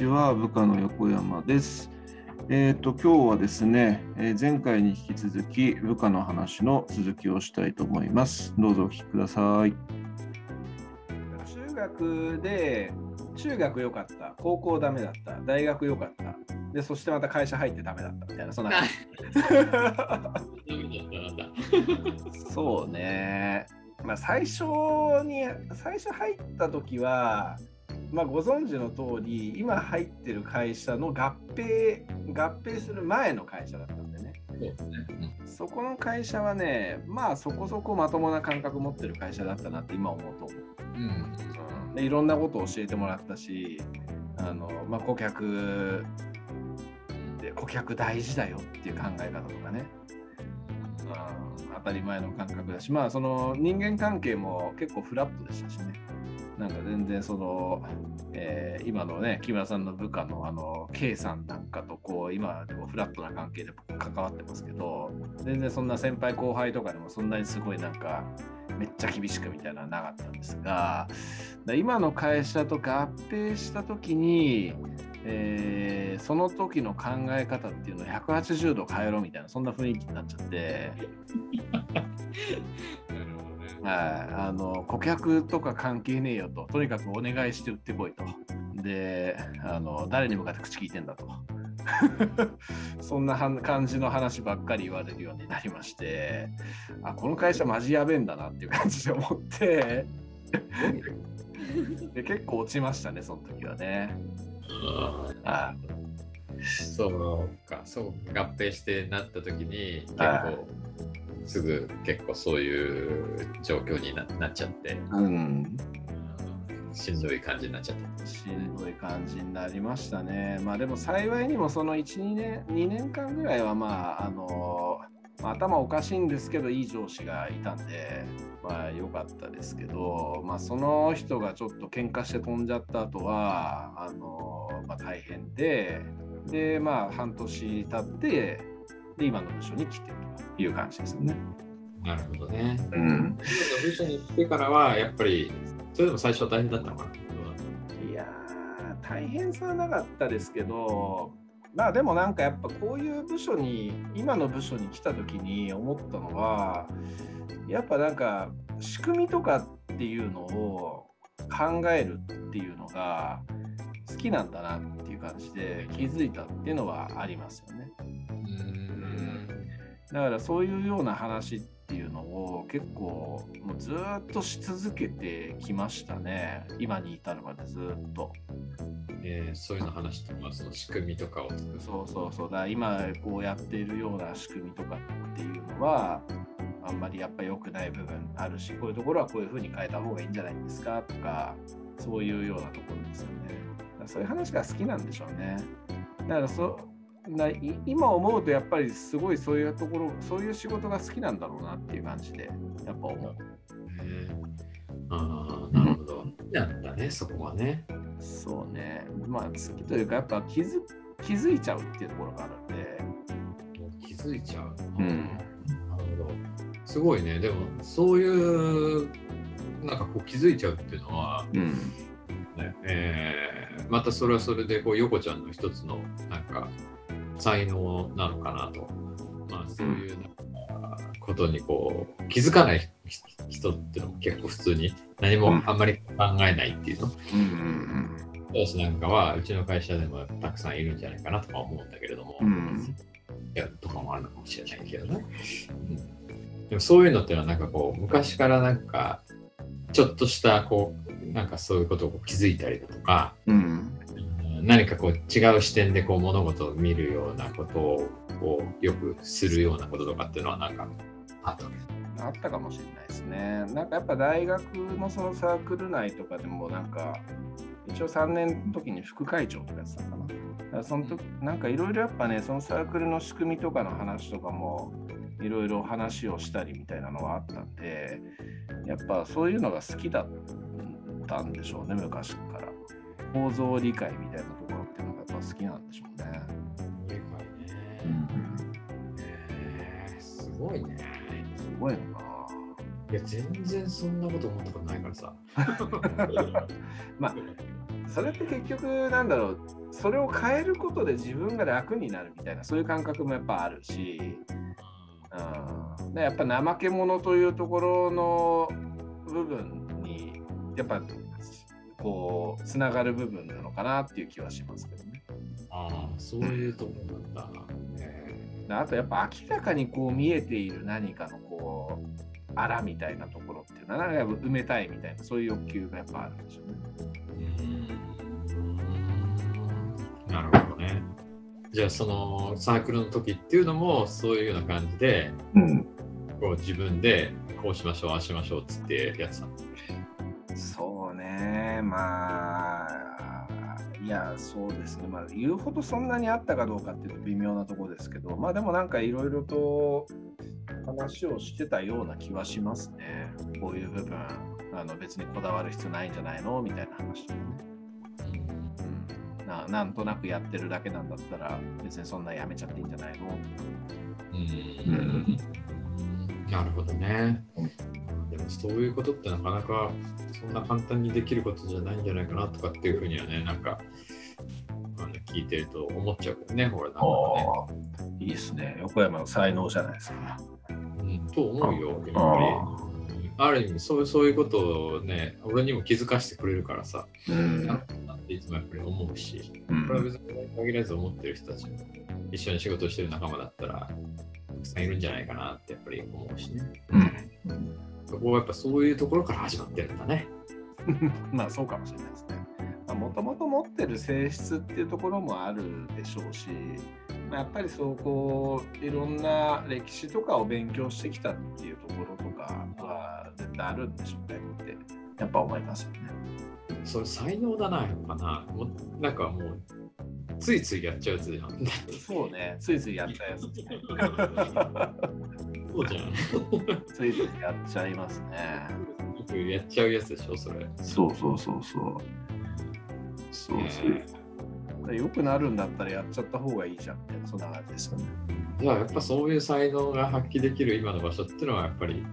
ちは部下の横山です。えっ、と今日はですね、えー前回に引き続き部下の話の続きをしたいと思います。どうぞお聞きください。中学で中学良かった高校ダメだった大学良かったでそしてまた会社入ってダメだったみたいなそんな。そう ねまあ最初に最初入った時はまあご存知の通り今入ってる会社の合併合併する前の会社だったんでね。そうですね。そこの会社はねまあそこそこまともな感覚持ってる会社だったなって今思うと。思ううん。でいろんなことを教えてもらったしあの、まあ、顧客で顧客大事だよっていう考え方とかね、うん、当たり前の感覚だしまあその人間関係も結構フラットでしたしねなんか全然その、えー今のね木村さんの部下のあの K さんなんかとこう今でもフラットな関係で関わってますけど全然そんな先輩後輩とかでもそんなにすごいなんかめっちゃ厳しくみたいなのはなかったんですが今の会社と合併した時に、えーその時の考え方っていうのを180度変えろみたいなそんな雰囲気になっちゃって、はい、あの顧客とか関係ねえよと。とにかくお願いして売ってこいと。であの誰に向かって口聞いてんだと。そんな感じの話ばっかり言われるようになりまして。あこの会社マジやべえんだなっていう感じで思って。で結構落ちましたねその時はね。あそうか、そう合併してなった時に結は構すぐ結構そういう状況にななっちゃって、うん、しんどい感じになっちゃった。しんどい感じになりましたね。まあでも幸いにもその1、2年 ,2 年間ぐらいはまああのまあ頭おかしいんですけどいい上司がいたんでまあ良かったですけど、まあ、その人がちょっと喧嘩して飛んじゃった後はあの、まあ、大変ででまあ半年経ってで今の部署に来ていう感じですね。なるほどね。うん、今の部署に来てからはやっぱりそれでも最初は大変だったのかな。いやー大変さはなかったですけどまあでもなんかやっぱこういう部署に今の部署に来た時に思ったのはやっぱなんか仕組みとかっていうのを考えるっていうのが好きなんだなっていう感じで気づいたっていうのはありますよね。だからそういうような話っていうのを結構もうずーっとし続けてきましたね。今に至るまでずーっと。えーそういうの話とかその仕組みとかをそうそうそう。だ今こうやっているような仕組みとかっていうのはあんまりやっぱ良くない部分あるしこういうところはこういうふうに変えた方がいいんじゃないですかとかそういうようなところですよね。だからそういう話が好きなんでしょうね。だからそ今思うとやっぱりすごいそういうところそういう仕事が好きなんだろうなっていう感じでやっぱ思うね。ああ、なるほど。なんだね、そこはね。そうねまあ好きというかやっぱ気づ気づいちゃうっていうところがあるんで気づいちゃう。うんなるほど。すごいね。でも、そういう、なんかこう気づいちゃうっていうのは、うんねえーまたそれはそれで、こう、横ちゃんの一つの、なんか、才能なのかなと。まあ、そういう、ことにこう、気づかない人っていうのも結構普通に何もあんまり考えないっていうの。私なんかはうちの会社でもたくさんいるんじゃないかなとか思うんだけれども、うんとかもあるのかもしれないけどね。うん、でもそういうのってのはなんかこう昔からなんかちょっとしたこうなんかそういうことを気づいたりだとか、何かこう違う視点でこう物事を見るようなことをこうよくするようなこととかっていうのはなんかあったわけあったかもしれないですね。なんかやっぱ大学のそのサークル内とかでもなんか一応3年の時に副会長とかやってたのかな？だからその時なんかいろいろやっぱねそのサークルの仕組みとかの話とかもいろいろ話をしたりみたいなのはあったんでやっぱそういうのが好きだったんでしょうね昔から。構造理解みたいなところっていうのがやっぱ好きなんでしょうね。理解ね。へーすごいね。すごいのかいや、全然そんなこと思ったことないからさ。まあそれって結局なんだろうそれを変えることで自分が楽になるみたいなそういう感覚もやっぱあるし、うん、でやっぱ怠け者というところの部分にやっぱこうつながる部分なのかなっていう気はしますけどね。ああ、そういうところなんだ。えであとやっぱ明らかにこう見えている何かのこうあらみたいなところっていうのはなんかやっぱ埋めたいみたいなそういう欲求がやっぱあるんでしょうね。ーなるほどね。じゃあそのサークルの時っていうのもそういうような感じでうん、こう自分でこうしましょうああしましょうっつってやってたの？ね。まあいやそうですね。まあ言うほどそんなにあったかどうかっていうと微妙なところですけどまあでもなんかいろいろと話をしてたような気はしますね。こういう部分あの別にこだわる必要ないんじゃないのみたいな話とななんとなくやってるだけなんだったら別にそんなやめちゃっていいんじゃないの？うんなるほどね。でもそういうことってなかなかそんな簡単にできることじゃないんじゃないかなとかっていうふうにはね、なんかあの聞いてると思っちゃうけどね、ほらなんかね。いいですね横山の才能じゃないですか。うん、と思うよ、やっぱり。ある意味そうそういうことをね、俺にも気づかせてくれるからさ、うんなっていつもやっぱり思うし、うんこれは別に限らず思ってる人たちも一緒に仕事してる仲間だったら、たくさんいるんじゃないかなってやっぱり思うしね。うんそこはやっぱそういうところから始まってるんだね。まあそうかもしれないですね。もともと持ってる性質っていうところもあるでしょうし、まあ、やっぱりそうこういろんな歴史とかを勉強してきたっていうところとかは絶対あるんでしょうねってやっぱ思いますよね。それ才能だな、やっぱな？なんかもう、ついついやっちゃうやつじゃん。そうね、ついついやっちゃうやつ。そうじゃん。ついついやっちゃいますね。よくやっちゃうやつでしょ、それ。そうそうそうそう。そうそう。よくなるんだったらやっちゃった方がいいじゃんみたいな、そんな感じですよね。じゃあやっぱそういう才能が発揮できる今の場所っていうのはやっぱり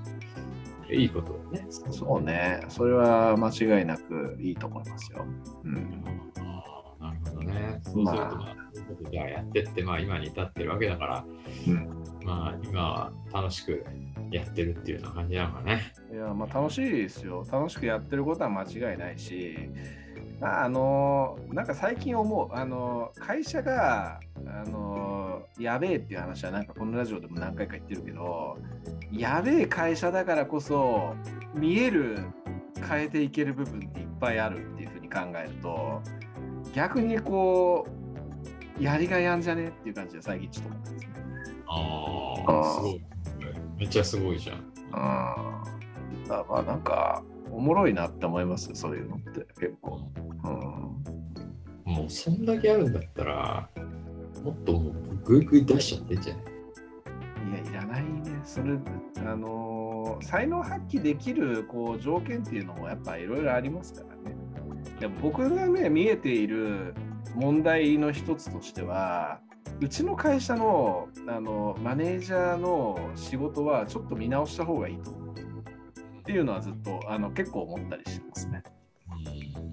いいことだね。そうね、それは間違いなくいいと思いますよ。うん。ね。そうすると、まあやってって、まあ今に至ってるわけだから、うんまあ今は楽しくやってるっていうような感じなのかね。いや、まあ楽しいですよ。楽しくやってることは間違いないし、まあ、あの、なんか最近思う、あの、会社が、あの、やべえっていう話はなんかこのラジオでも何回か言ってるけど、やべえ会社だからこそ、見える、変えていける部分っていっぱいあるっていうふうに考えると、逆にこう、やりがいあんじゃねっていう感じで最近ちょっと思ってますね。ああすごい。めっちゃすごいじゃん。うん。だまあなんか、おもろいなって思いますそういうのって結構。うん。もうそんだけあるんだったら、もっともうグイグイ出しちゃってんじゃない？いや、いらないね。それ、あのー才能発揮できるこう条件っていうのもやっぱいろいろありますからね。でも僕がね、見えている問題の一つとしては、うちの会社のあのマネージャーの仕事はちょっと見直した方がいいとっていうのはずっとあの結構思ったりしてますね。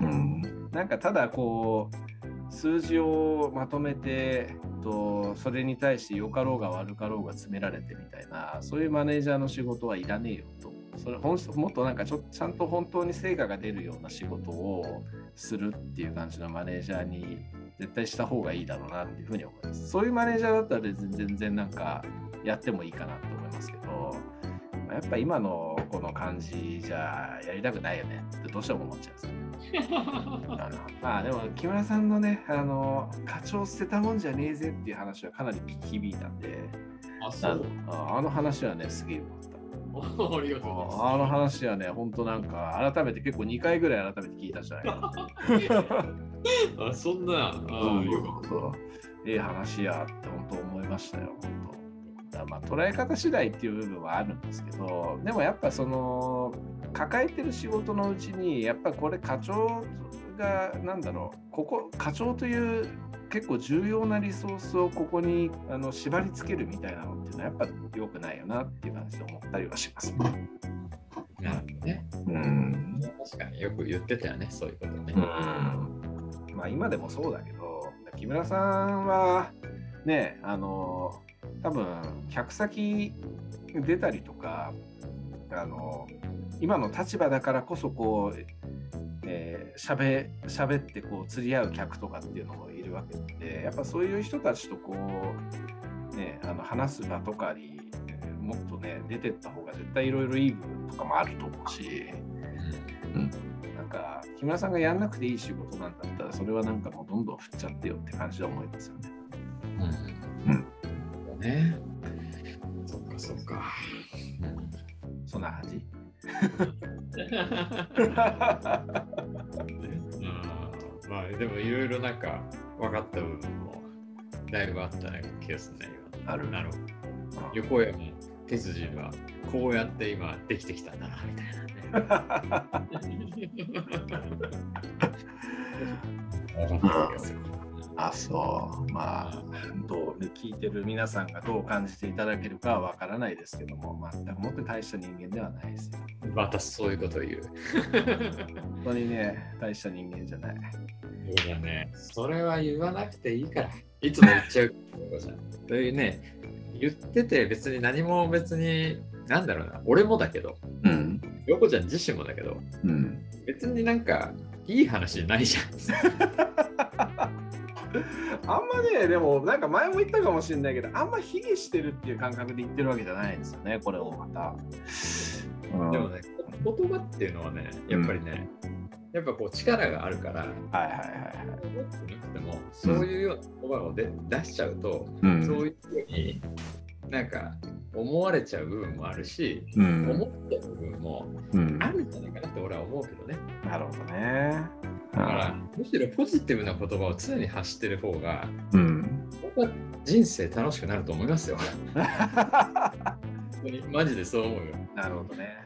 うん、なんかただこう数字をまとめてとそれに対して良かろうが悪かろうが詰められてみたいなそういうマネージャーの仕事はいらねえよとそれ本もっとなんかちょちゃんと本当に成果が出るような仕事をするっていう感じのマネージャーに絶対した方がいいだろうなっていうふうに思います。そういうマネージャーだったら全然全然なんかやってもいいかなと思いますけどまあやっぱ今のこの感じじゃやりたくないよね。ってどうしても思っちゃうんですよね。ま あでも木村さんのねあの課長捨てたもんじゃねえぜっていう話はかなり響いたんで。あ、あのそう。ああの話はねすげえったありがとうございああの話はね本当なんか改めて結構2回ぐらい改めて聞いたんじゃないかな。あ、そんな。あーよかっそうええ話やって本当思いましたよ本当まあ捉え方次第っていう部分はあるんですけどでもやっぱその抱えてる仕事のうちにやっぱこれ課長がなんだろうここ課長という結構重要なリソースをここにあの縛り付けるみたいなのっていうのはやっぱ良くないよなっていう感じで思ったりはします。なるほどね。うん確かによく言ってたよね、そういうことね。うんまあ今でもそうだけど、木村さんはね、あの、多分客先出たりとか、あの、今の立場だからこそこう、えー、しゃべしゃべってこう釣り合う客とかっていうのもいるわけでやっぱそういう人たちとこう、ね、あの話す場とかにもっとね出てった方が絶対いろいろいい部分とかもあると思うし、うん、なんか木村さんがやんなくていい仕事なんだったらそれはなんかもうどんどん振っちゃってよって感じで思いますよね。うん。うん、ね。そっかそっか。そんな感じ？うん、まあでもいろいろなんか分かった部分もだいぶあった気がするね。あるなるほど。横山手筋はこうやって今できてきたんだなみたいなね。分かった気がする。あ、そう。まあ、どう聞いてる皆さんがどう感じていただけるかはわからないですけども、全くもって大した人間ではないですよ。またそういうことを言う。本当にね、大した人間じゃない。そうだね。それは言わなくていいから。いつも言っちゃう。そういうね、言ってて別に何も別に、なんだろうな、俺もだけど、うん。横ちゃん自身もだけど、うん。別になんかいい話じゃないじゃん。あんまね、でもなんか前も言ったかもしれないけど、あんま卑下してるっていう感覚で言ってるわけじゃないんですよね、これをまた。でもね、言葉っていうのはね、やっぱりね、やっぱこう力があるから、はいはいはい思ってなくても、そういうような言葉をで出しちゃうと、はい。そういうふうになんか思われちゃう部分もあるし、うん思っちゃう部分もうんあるんじゃないかなって俺は思うけどね。なるほどね。だから、むしろポジティブな言葉を常に発してる方が、うん。僕は人生楽しくなると思いますよ。本当にマジでそう思うよ。なるほどね。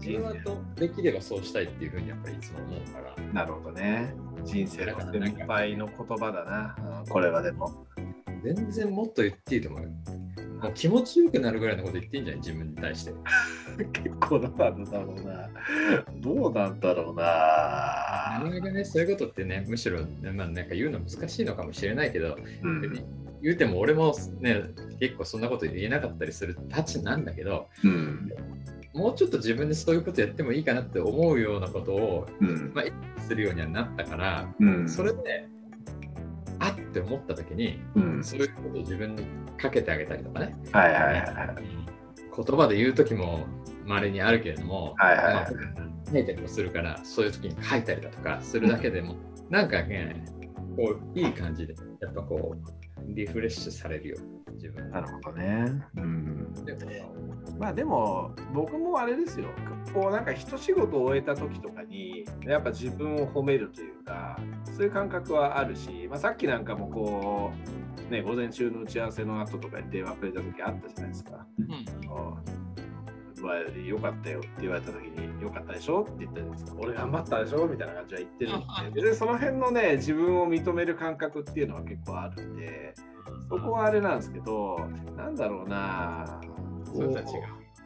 それはとできればそうしたいっていうふうにやっぱりいつも思うから。なるほどね。人生の先輩の言葉だな、うんこれはでも。全然もっと言っていいと思うよ。もう気持ちよくなるぐらいのこと言っていいんじゃない？自分に対して。結構どうなんだろうな。どうなんだろうな。なかなかね、そういうことってね、むしろ、まあ、なんか言うの難しいのかもしれないけど、うん。言うても俺もね、結構そんなこと言えなかったりするたちなんだけど、うん。もうちょっと自分でそういうことやってもいいかなって思うようなことを、うん。まあ、するようにはなったから、うん。それで、あって思った時に、うん。そういうことを自分にかけてあげたりとかね、はいはいはいはい。言葉で言う時も稀にあるけれども、はいはいはいまあ書いたりもするから、そういう時に書いたりだとかするだけでも、なんかね、こういい感じで、やっぱこう、リフレッシュされるよ、自分なるほどね。うん。でまあでも僕もあれですよこうなんか一仕事を終えた時とかにやっぱ自分を褒めるというかそういう感覚はあるし、まあ、さっきなんかもこうね午前中の打ち合わせの後とかに電話くれた時あったじゃないですか。うわよかったよって言われた時によかったでしょ？って言ったじゃないですか俺頑張ったでしょ？みたいな感じは言ってるんででその辺のね自分を認める感覚っていうのは結構あるんでそこはあれなんですけどなんだろうなそれとは違う。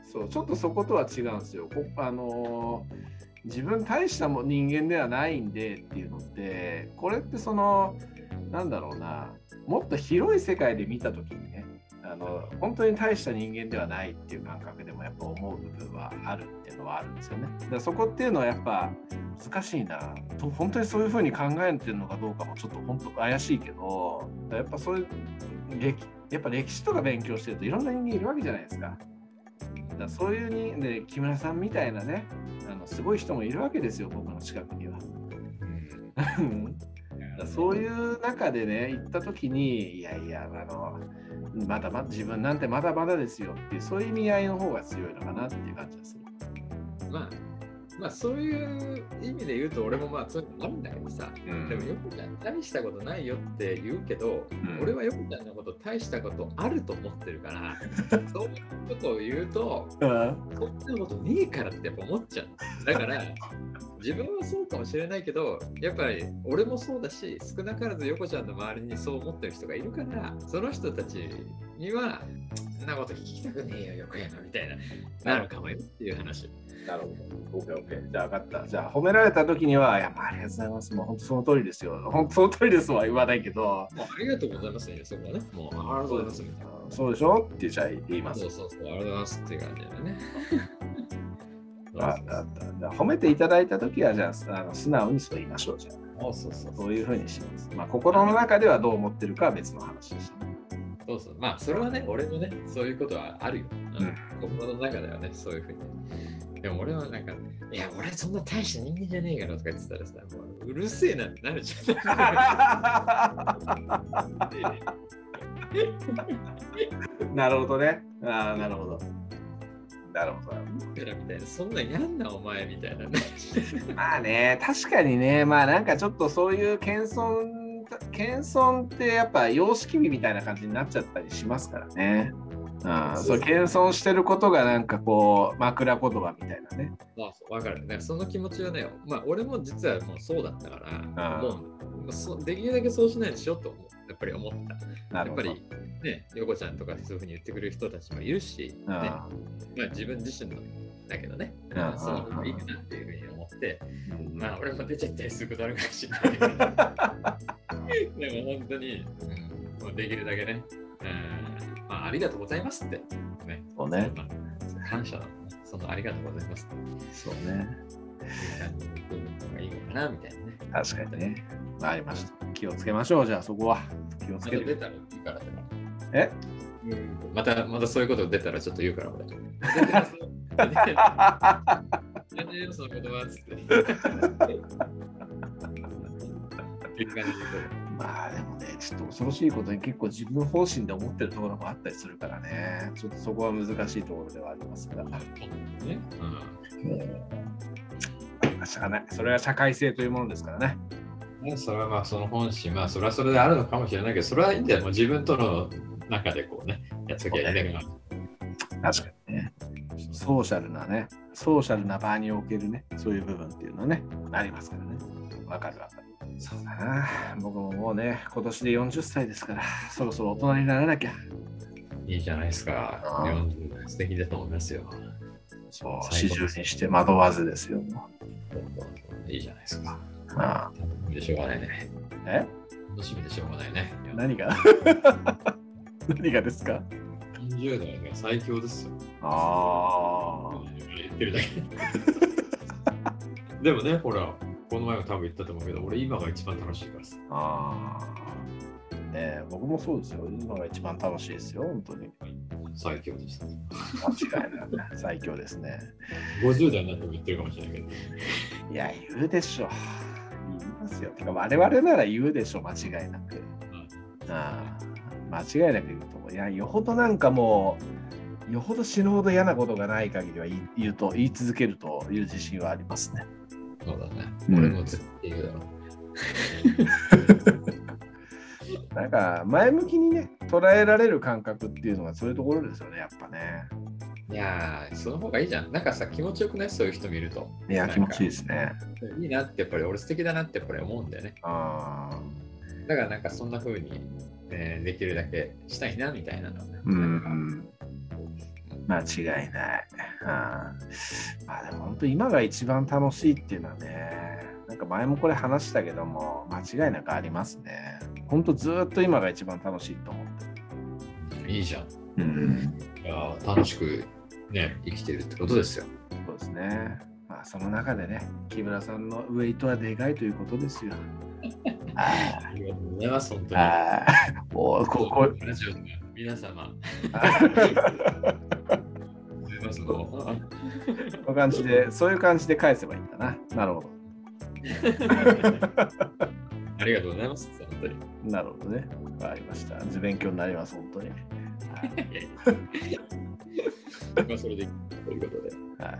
そうちょっとそことは違うんですよ。こあのー自分大したも人間ではないんでっていうのってこれってそのなんだろうなもっと広い世界で見た時にねあの本当に大した人間ではないっていう感覚でもやっぱ思う部分はあるっていうのはあるんですよね。だからそこっていうのはやっぱ難しいなと本当にそういうふうに考えてるのかどうかもちょっと本当怪しいけどやっぱそういう歴やっぱ歴史とか勉強してるといろんな人間いるわけじゃないですか。だからそういうに、ね、木村さんみたいなねあのすごい人もいるわけですよ僕の近くには。そういう中でね行った時にいやいやあのまだまだ自分なんてまだまだですよっていうそういう意味合いの方が強いのかなっていう感じでする。まあ、まあ、そういう意味で言うと、俺もまあ、そういうのあるんだけどさ、うん。でも、よこちゃん、大したことないよって言うけど、うん。俺はよこちゃんのこと、大したことあると思ってるから、そういうことを言うと、そんなことねえからってやっぱ思っちゃう。だから、自分はそうかもしれないけど、やっぱり俺もそうだし、少なからず横ちゃんの周りにそう思ってる人がいるから、その人たちには、そんなこと聞きたくねえよ、横山みたいな。なるかもよっていう話。なるほど。OK、OK。じゃあ分かった。じゃあ褒められた時には、いや、まあ、ありがとうございます。もう本当その通りですよ。本当その通りですは言わないけど、もうありがとうございますね、そこはね。もうありがとうございますみたいな。そうでしょ？ってじゃあ言いますそう。そうそう、ありがとうございますって感じだね。あったあった。じゃあ褒めていただいた時は、じゃああの素直にそう言いましょう。じゃあ、そうそうそうそういうふうにします。まあ、心の中ではどう思ってるかは別の話でしたね。そうそう。まあ、それはね、俺もね、そういうことはあるよ。うんうん、心の中ではね、そういうふうに。でも俺はなんか、いや、俺そんな大した人間じゃねえからとか言ってたらさ、もううるせえなってなるじゃん。なるほどね。ああ、なるほど。なるほど。からみたいな、そんなんやんな、お前みたいなね。まあね、確かにね、まあなんかちょっとそういう謙遜、謙遜ってやっぱ様式美みたいな感じになっちゃったりしますからね。うん、そう謙遜してることがなんかこう枕言葉みたいなね。まあ、そうわかるね。その気持ちはね、まあ、俺も実はもうそうだったから、うんもうそできるだけそうしないでしょと思う。やっぱり思った。やっぱりね、横ちゃんとかそういうふうに言ってくれる人たちもいるし、ねうんまあ、自分自身のだけどね、うんまあその方がいいかなっていうふうに思って、うん。まあ俺も出ちゃったりすることあるかもしれない でも本当に、うん、もうできるだけね、うんまあ、ありがとうございますって、ね、そうね感謝の、そのありがとうございますそうね。いいいのかなみたいなね。確かにね。わかりました。気をつけましょう。じゃあそこは。気をつける。また出たら言うからとか。え？また、またそういうこと出たらちょっと言うから俺。出てますよ出てますやめよその言葉っつって。っていう感じでまあでもね、ちょっと恐ろしいことに結構自分方針で思ってるところもあったりするからね。ちょっとそこは難しいところではありますが。ね。うん。しゃあない。それは社会性というものですからね。うん。ねそれはまあその本心、まあそれはそれであるのかもしれないけど、それはいいんだよ。もう自分との中でこうね、やっときゃいいんだけど。確かにね。ソーシャルなね、ソーシャルな場におけるね、そういう部分っていうのはね、ありますからね。わかるわかる。そうだな。僕ももうね、今年で40歳ですから、そろそろ大人にならなきゃ。いいじゃないですか。あー40代素敵だと思いますよ。そう、四十にして惑わずですよ。もいいじゃないですか。うああ楽しみでしょうがないね。え？楽しみでしょうがないね。何が？何がですか？40代が最強ですよ。ああ。言ってるだけ。でもね、ほら、この前も多分言ったと思うけど、俺今が一番楽しいからさ。ああ。ねえ僕もそうですよ。今が一番楽しいですよ、本当に。最強でした。間違いない。最強ですね。50代になっても言ってるかもしれないけど。いや、言うでしょ。言いますよ。てか、我々なら言うでしょ、間違いなく。ああ間違いなく言うと思う。いや、よほどなんかもう、よほど死ぬほど嫌なことがない限りは言うと言い続けるという自信はありますね。そうだね。うん俺も絶対言うだろう。なんか前向きにね、捉えられる感覚っていうのがそういうところですよね、やっぱね。いやー、その方がいいじゃん。なんかさ、気持ちよくない？そういう人見ると。いや、気持ちいいですね。いいなって、やっぱり俺素敵だなってやっぱり思うんだよね。ああ。だからなんかそんな風に、ね、できるだけしたいなみたいなのね。うん。間違いない。あーまあでも本当今が一番楽しいっていうのはね、なんか前もこれ話したけども、間違いなくありますね。本当ずっと今が一番楽しいと思っていいじゃん。る。うん。いやー楽しくね、生きてるってことですよ。そうですね。まあその中でね、木村さんのウェイトはでかいということですよ。あありがとうございます、本当ーに。おーここ、ラジオの皆様、あすいません。も うこの感じで、そういう感じで返せばいいんだな。なるほど。ありがとうございます、本当に。なるほどね。わかりました。勉強になります、本当に。はいまあ、それで、ということで。はい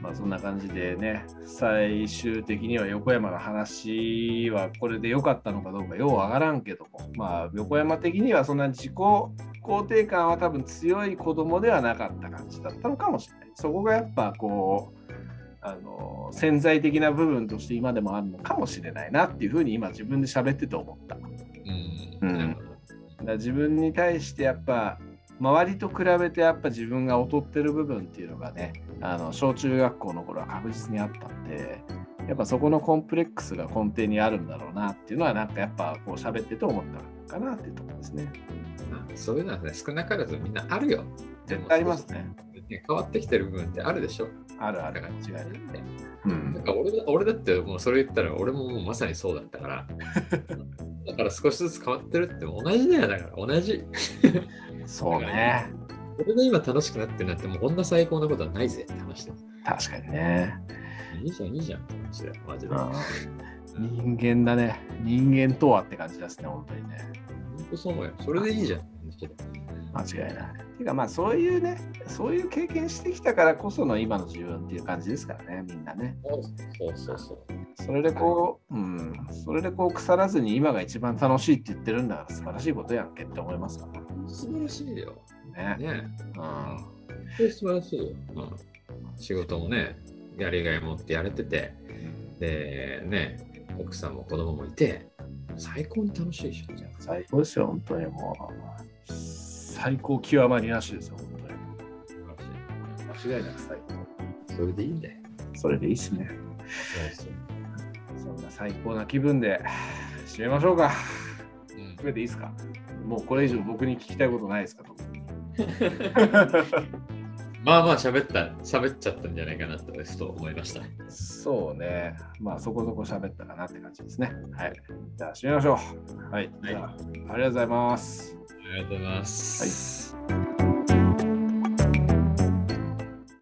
まあ、そんな感じでね、最終的には横山の話はこれで良かったのかどうかようわからんけども、まあ、横山的にはそんな自己肯定感は多分強い子供ではなかった感じだったのかもしれない。そこがやっぱこう、あの潜在的な部分として今でもあるのかもしれないなっていうふうに今自分で喋ってて思った。うん。うんだ自分に対してやっぱ周りと比べてやっぱ自分が劣ってる部分っていうのがね、あの小中学校の頃は確実にあったんで、やっぱそこのコンプレックスが根底にあるんだろうなっていうのは、なんかやっぱこう喋ってて思ったかなっていうところですね。まあそういうのはね、少なからずみんなあるよ。絶対ありますね。ね変わってきてる部分ってあるでしょ。あるあるだから間違いない。ねうんなんか俺だ俺だってもうそれ言ったら俺ももうまさにそうだったから。だから少しずつ変わってるって同じだよだから同じ。そうね。俺が今楽しくなってるなんてもうこんな最高なことはないぜって話だ。確かにね。いいじゃんいいじゃんって話だよマジで。人間だね。人間とはって感じですね、本当にね。本当そうよ。それでいいじゃん。間違いない。ていうかまあそういうね、そういう経験してきたからこその今の自分っていう感じですからね、みんなね。そうそうそう。それでこう、うん、それでこう腐らずに今が一番楽しいって言ってるんだから素晴らしいことやんけって思いますか素晴らしいよ。らね。ねうん、素晴らしいよ。うん、仕事もね、やりがい持ってやれてて、で、ね、奥さんも子供もいて、最高に楽しいでしょ。最高ですよ、本当にもう。最高極まりなしですよ、本当に。間違いなく最高。それでいいんだよ。それでいいっすね。そうそんな最高な気分で締めましょうか。うん締めていいですか？もうこれ以上僕に聞きたいことないですかと。まあまあ喋った、喋っちゃったんじゃないかなとですと思いました。そうね。まあそこそこ喋ったかなって感じですね。はい。じゃあ締めましょう。はい。じゃあありがとうございます。ありがとうございます。はい